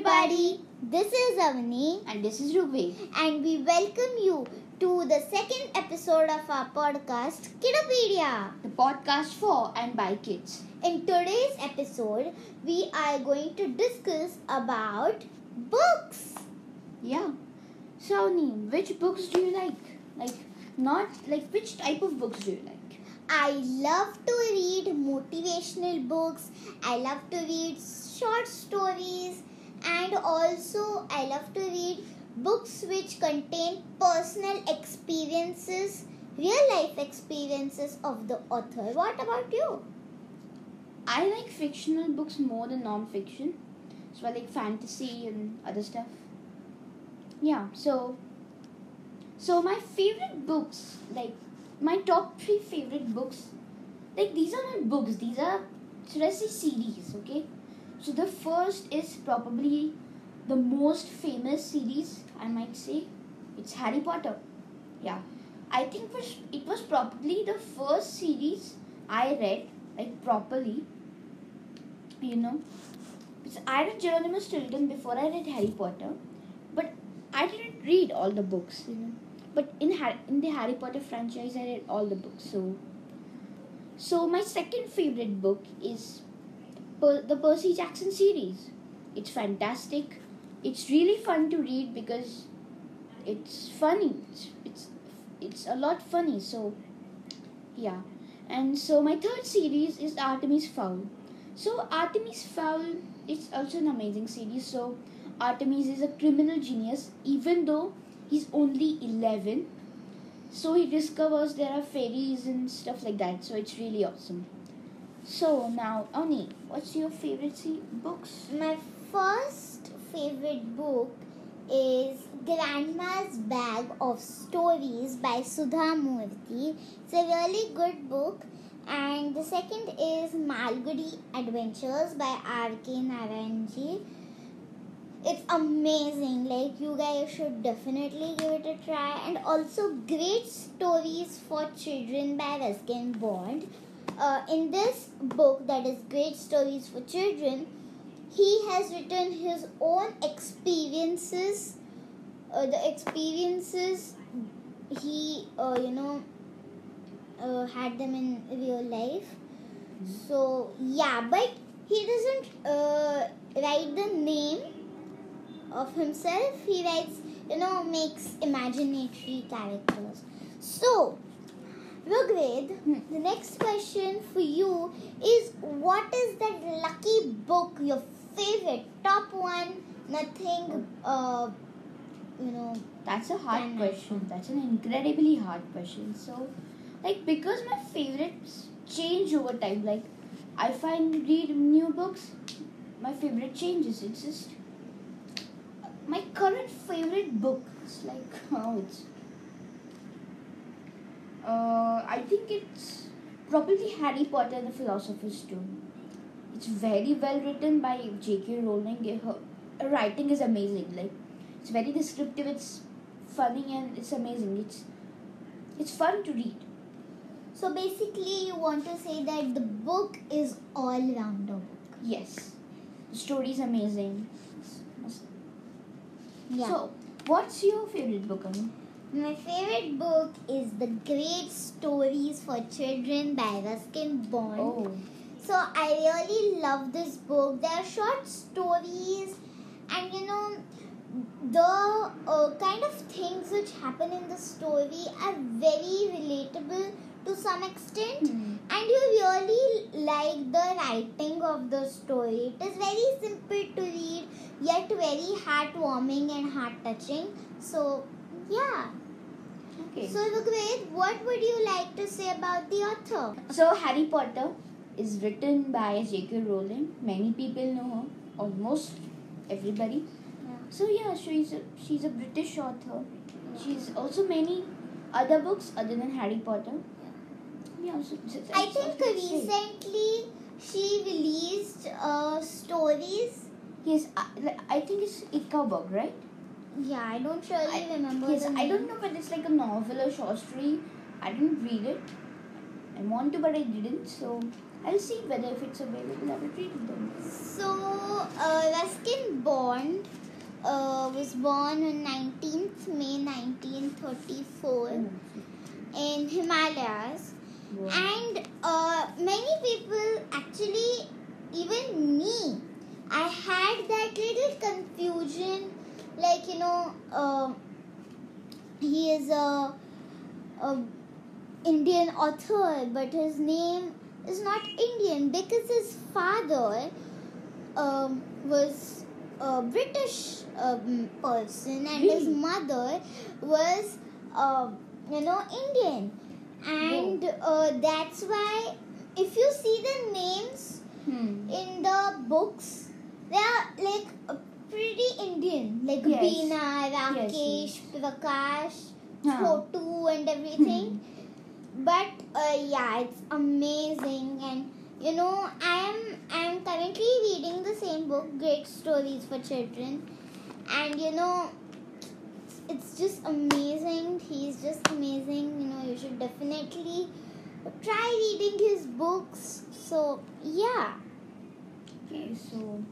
everybody. This is Avani And this is Rugved. and we welcome you to the second episode of our podcast Kidopedia. the podcast for and by kids. In today's episode, we are going to discuss about books. Yeah. So, Avni, which books do you like? Like, not like which type of books do you like? I love to read motivational books. I love to read short stories and also I love to read books which contain personal experiences, real life experiences of the author. What about you? I like fictional books more than non-fiction. So I like fantasy and other stuff. Yeah. So. So my favorite books, like my top three favorite books, like these are not books. These are should I say series? Okay. So the first is probably the most famous series I might say. It's Harry Potter. Yeah. I think it was probably the first series I read like properly. You know, because I read Geronimo Stilton before I read Harry Potter, but I didn't read all the books. You know, but in Har- in the Harry Potter franchise, I read all the books. So, so my second favorite book is per- the Percy Jackson series. It's fantastic. It's really fun to read because it's funny. It's it's, it's a lot funny. So, yeah. And so my third series is Artemis Fowl. So Artemis Fowl is also an amazing series. So Artemis is a criminal genius, even though he's only eleven. So he discovers there are fairies and stuff like that. So it's really awesome. So now, Oni, what's your favorite books? My first favorite book is Grandma's Bag of Stories by Sudha Murty. It's a really good book. And the second is Malgudi Adventures by R.K. Narayanji. It's amazing. Like, you guys should definitely give it a try. And also, Great Stories for Children by Ruskin Bond. Uh, in this book, that is Great Stories for Children, he has written his own experiences uh, the experiences he uh, you know uh, had them in real life. So yeah but he doesn't uh, write the name of himself. He writes you know makes imaginary characters. So Rugved, the next question for you is what is that lucky book, your favorite, top one, nothing, uh, you know, That's a hard question. That's an incredibly hard question. So, like, because my favorites change over time. Like, I find read new books, my favorite changes. It's just my current favorite book. It's like oh, it's. Uh, I think it's probably Harry Potter the Philosopher's Stone. It's very well written by J.K. Rowling. Her, her writing is amazing. Like, it's very descriptive. It's funny and it's amazing. It's it's fun to read. so basically you want to say that the book is all rounder book. Yes, the story is amazing. Yeah. So, what's your favorite book? Anu? My favorite book is The Great Stories for Children by Ruskin Bond. Oh, So I really love this book. There are short stories, and you know, the uh, kind of things which happen in the story are very relatable to some extent, Hmm. and you really like the writing of the story. It is very simple to read, yet very heartwarming and heart touching. So, yeah. okay. So, Rugved, what would you like to say about the author? So, Harry Potter is written by J.K. Rowling. Many people know her, almost everybody. Yeah. So yeah, she's a, she's a British author. She's also many other books other than Harry Potter. Yeah, so, so- so- I think recently she released uh, stories. Yes, I, I think it's Ickabog, right? Yeah, I don't really I- remember. Yes, I don't know whether it's like a novel or short story. I didn't read it. I want to, but I didn't. So I'll see whether if it's available. I will read it then. So, uh, Ruskin Bond uh, was born on 19th May 1934 in Himalayas. Wow. And uh, many people, actually, even me, I had that little confusion. Like, you know, uh, he is a, a Indian author, but his name is not Indian because his father um, was a British um, person and his mother was, uh, you know, Indian. And uh, that's why, if you see the names Hmm. in the books, they are like pretty Indian, like Yes. Beena, Yes, Rakesh, Prakash, Huh. Chotu, and everything. But uh, yeah, it's amazing, and you know, I am I am currently reading the same book, Great Stories for Children, and you know, it's just amazing. He's just amazing. You know, you should definitely try reading his books. So yeah. Okay, so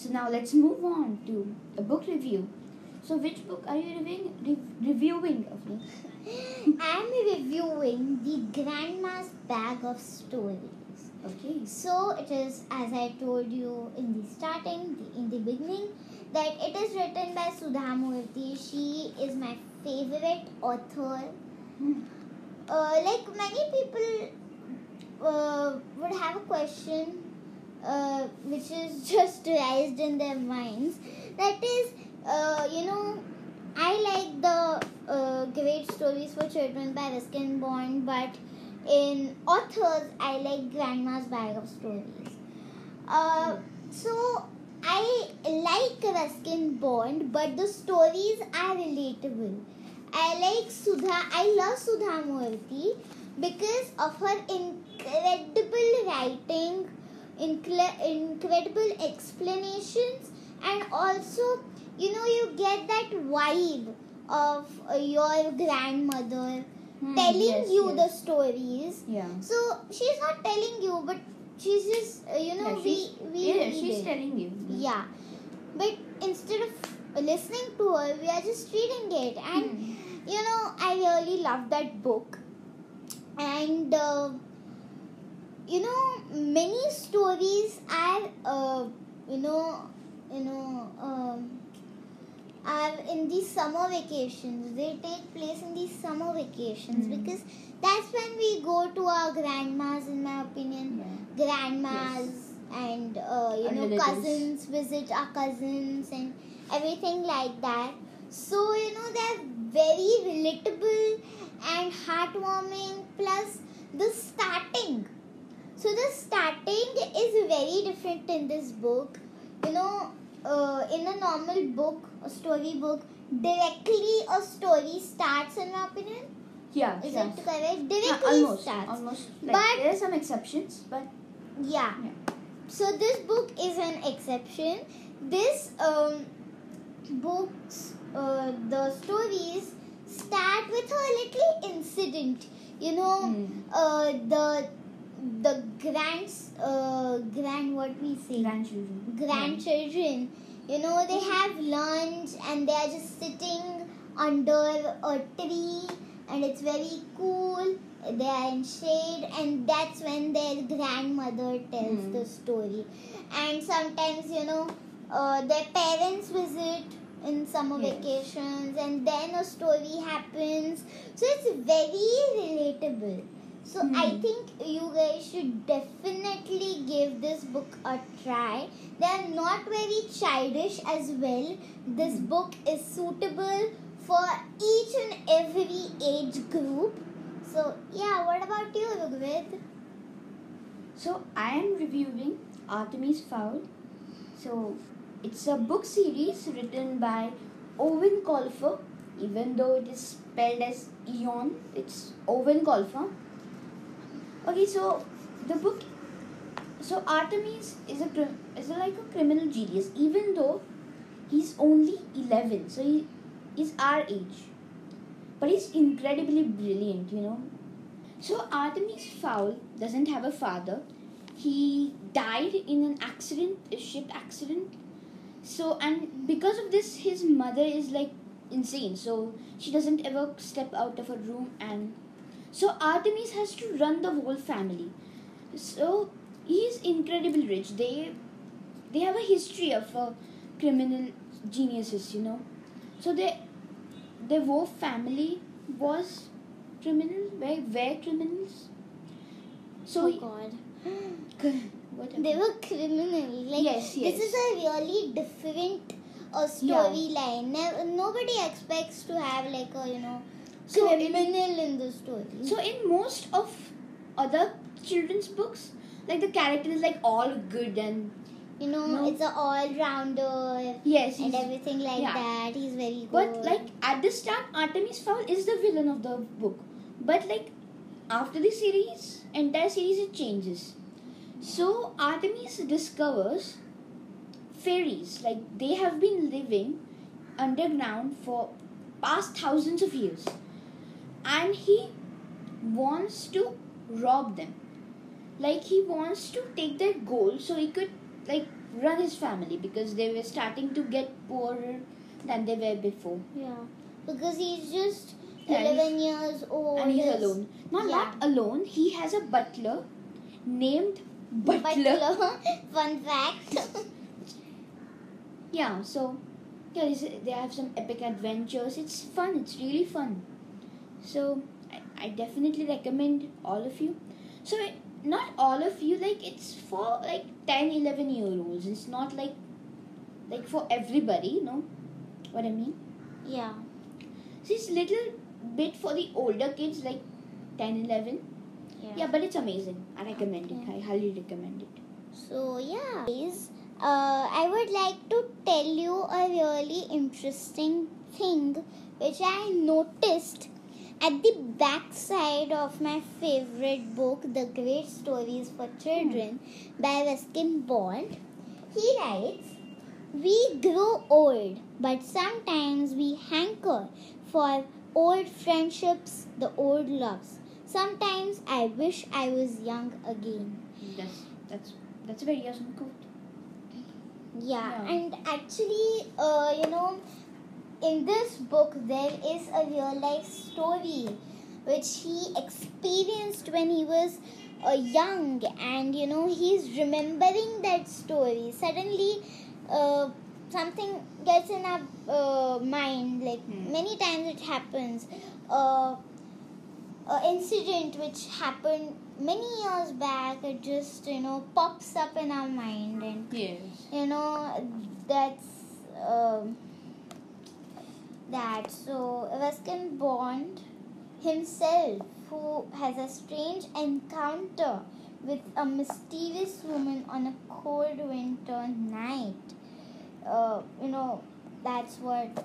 so now let's move on to a book review. So which book are you reviewing? Re- reviewing of me? I'm reviewing the Grandma's Bag of Stories. Okay. So it is, as I told you in the starting, the, in the beginning, that it is written by Sudha Murty. She is my favorite author. Hmm. Uh, like many people uh, would have a question uh, which is just raised in their minds. That is, uh, you know, I like the uh, great stories for children by Ruskin Bond, but in authors, I like Grandma's Bag of Stories. Uh, so I like Ruskin Bond, but the stories are relatable. I like Sudha. I love Sudha Murty because of her incredible writing, incredible explanations, and also, you know, you get that vibe of uh, your grandmother Hmm, telling yes, you yes. the stories. Yeah. So she's not telling you, but she's just uh, you know Yeah, we we yeah, she's it. telling you. Yeah, but instead of listening to her, we are just reading it, and Hmm. you know I really love that book, and uh, you know many stories are uh, you know you know. Um, are in these summer vacations. They take place in these summer vacations Mm. because that's when we go to our grandmas, in my opinion. Yeah. Grandmas and uh, you Our know relatives. cousins visit our cousins and everything like that. So you know they're very relatable and heartwarming. Plus the starting. So the starting is very different in this book. You know, uh, in a normal book, a story book, directly a story starts. In my opinion, Yeah. is sure. it correct? Directly almost. starts. Almost. Like, But- there are some exceptions, but Yeah. Yeah. So this book is an exception. This um, books, uh, the stories start with a little incident. You know, Hmm. uh, the the grands, uh, grand what we say, grandchildren. grandchildren. You know, they have lunch and they are just sitting under a tree and it's very cool. They are in shade, and that's when their grandmother tells Hmm. the story. And sometimes, you know, uh, their parents visit in summer Yes. vacations, and then a story happens. So it's very relatable. So I Hmm. think you guys should definitely give this book a try. They are not very childish as well. This Hmm. book is suitable for each and every age group. So yeah, what about you, Rugved? So I am reviewing Artemis Fowl. So it's a book series written by Owen Colfer. Even though it is spelled as Eon, it's Owen Colfer. Okay, so the book. So Artemis is a is a, like a criminal genius. Even though he's only eleven, so he is our age, but he's incredibly brilliant. You know. So Artemis Fowl doesn't have a father. he died in an accident, a ship accident. So and because of this, his mother is like insane. So she doesn't ever step out of her room, and so Artemis has to run the whole family. So he's incredibly rich. They they have a history of uh, criminal geniuses, you know. So they their whole family was criminal, were, were criminals. So oh he- God. what They were criminal. Like Yes, yes. this is a really different uh, Yeah. storyline. Ne- nobody expects to have like a you know So in- criminal in the story. So in most of other children's books, like the character is like all good and you know, No. it's a all rounder yes, and everything like yeah. that. He's very good. but like at the start, Artemis Fowl is the villain of the book. But like after the series, entire series, it changes. So Artemis discovers fairies. Like they have been living underground for past thousands of years, and he wants to rob them. Like he wants to take their gold so he could like run his family because they were starting to get poorer than they were before. yeah, because he's just Yeah, he's- eleven years old. and he's alone. Not yeah. not alone. He has a butler named Butler. Butler. Fun fact. Yeah. So yeah, they have some epic adventures. It's fun. It's really fun. So I, I definitely recommend all of you. So it, not all of you. Like it's for like 10, 11 year olds. It's not like like for everybody. You know what I mean? yeah. So it's little bit for the older kids, like 10, 11. Yeah. Yeah, but it's amazing. I recommend it. I highly recommend it. So yeah, guys, uh, I would like to tell you a really interesting thing which I noticed at the back side of my favorite book, The Great Stories for Children by Ruskin Bond. He writes, "We grow old, but sometimes we hanker for old friendships, the old loves. Sometimes I wish I was young again." That's that's that's a very awesome quote. Yeah, Yeah. and actually, uh, you know, in this book there is a real life story which he experienced when he was uh, young, and you know, he's remembering that story. Suddenly, uh, something gets in our uh, mind, like Hmm. many times it happens. Uh, a incident which happened many years back, it just you know pops up in our mind and Yes. you know that's um, that. So Ruskin Bond himself who has a strange encounter with a mysterious woman on a cold winter night. Uh, you know that's what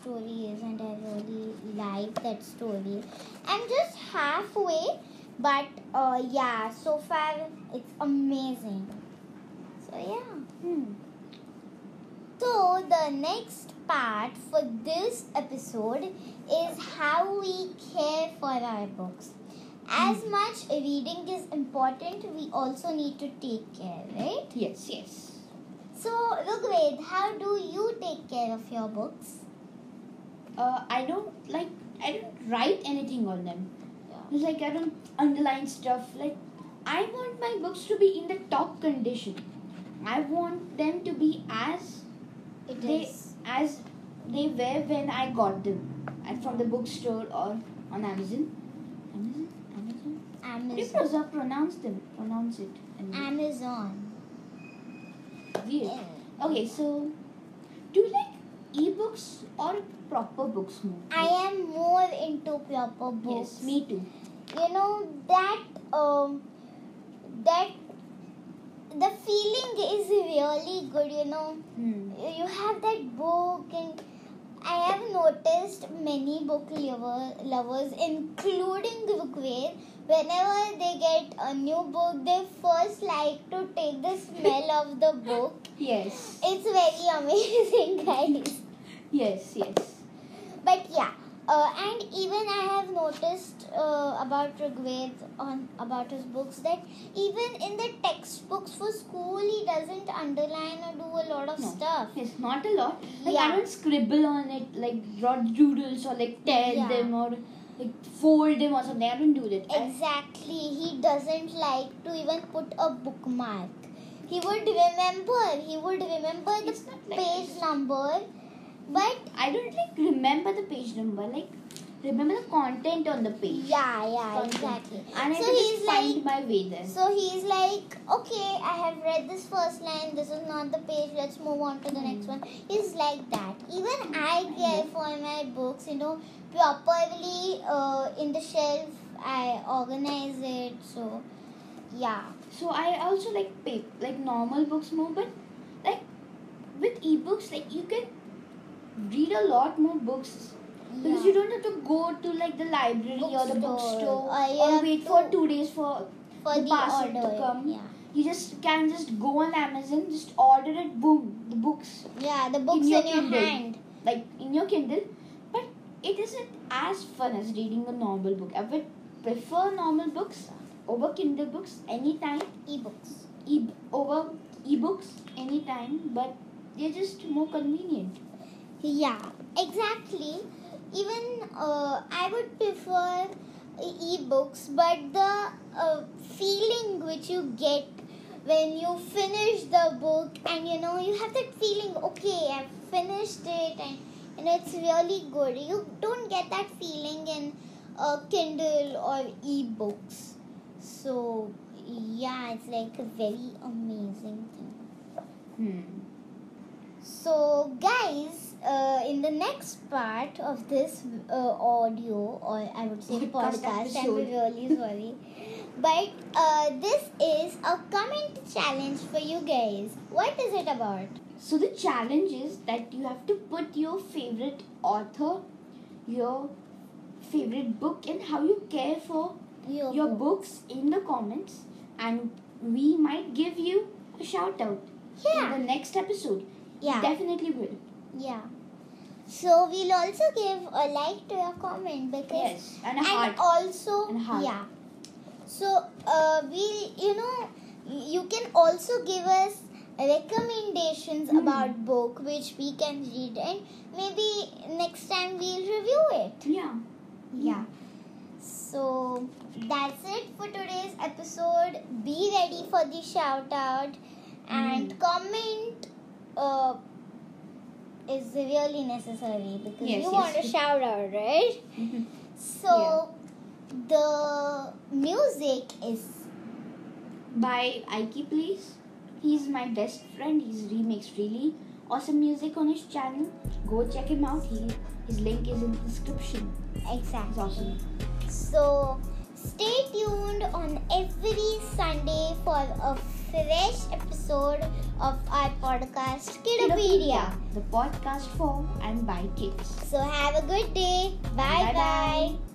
story is and I really like that story. I'm just halfway but uh, yeah so far it's amazing. So yeah. Hmm. so, the next part for this episode is how we care for our books. As much reading is important, we also need to take care, right? Yes. Yes. So, Rugved, how do you take care of your books? Uh, I don't like. I don't write anything on them. Yeah. Like I don't underline stuff. Like I want my books to be in the top condition. I want them to be as It they is. As they were when I got them, and from the bookstore or on Amazon. Amazon. Amazon. Do you Amazon. pronounce- pronounce them? Pronounce it. Amazon. weird. Okay, so do you like ebooks or proper books more? I am more into proper books. Yes, me too. you know that um that the feeling is really good you know Hmm. you have that book and i have noticed many book lover, lovers including Rugved, whenever they get a new book they first like to take the smell of the book Yes. it's very amazing guys Yes, yes. but yeah uh, and even I have noticed uh, about Rigved on about his books that even in the textbooks for school he doesn't underline or do a lot of No. stuff. Yes, not a lot. Like Yeah. I don't scribble on it, like draw doodles or like tear Yeah. them or like fold them or something. I don't do that. Exactly, he doesn't like to even put a bookmark. He would remember. He would remember the It's not like page this. number, but I don't like remember the page number. Like remember the content on the page. yeah, yeah, Content. exactly. And I So can he's like- my way there. So he's like, okay, I have read this first line. This is not the page. Let's move on to the Hmm. next one. He's like that. Even I care for my books, you know, properly uh, in the shelf. I organize it. So, yeah. So I also like pay, like normal books more, but like with ebooks, like you can read a lot more books because Yeah. you don't have to go to like the library or the Bookstore. Or oh, or wait for two days for for the the, parcel order. to come. Yeah. You just can just go on Amazon, just order it, boom, the books Yeah, the books in your your, Kindle. hand. like in your Kindle, but it isn't as fun as reading a normal book. I would prefer normal books over Kindle books anytime, Ebooks. e- over ebooks anytime, but they're just more convenient. Yeah, exactly. Even uh, I would prefer e-books, but the uh, feeling which you get when you finish the book and you know you have that feeling, okay, I've finished it and you know it's really good. You don't get that feeling in uh, Kindle or e-books. So yeah, it's like a very amazing thing. Hmm. So, guys, uh, in the next part of this uh, audio, or I would say Podcast podcast, I'm really sorry. But uh, this is a comment challenge for you guys. What is it about? So the challenge is that you have to put your favorite author, your favorite book, and how you care for your books in the comments, and we might give you a shout out Yeah. in the next episode. Yeah. Definitely will. Yeah. So we'll also give a like to your comment because Yes, and a and also And yeah so uh, we you know you can also give us recommendations Hmm. about book which we can read and maybe next time we'll review it Yeah. yeah so that's it for today's episode be ready for the shout out and Hmm. comment uh, is really necessary because Yes, you yes. want to shout out right so the music is By Ike Please. He's my best friend. He's remakes really awesome music on his channel. Go check him out. He his link is in the description. It's exactly. awesome. So stay tuned on every Sunday for a fresh episode of our podcast Kidopedia. The podcast for and by kids. So have a good day. Bye Bye-bye. bye.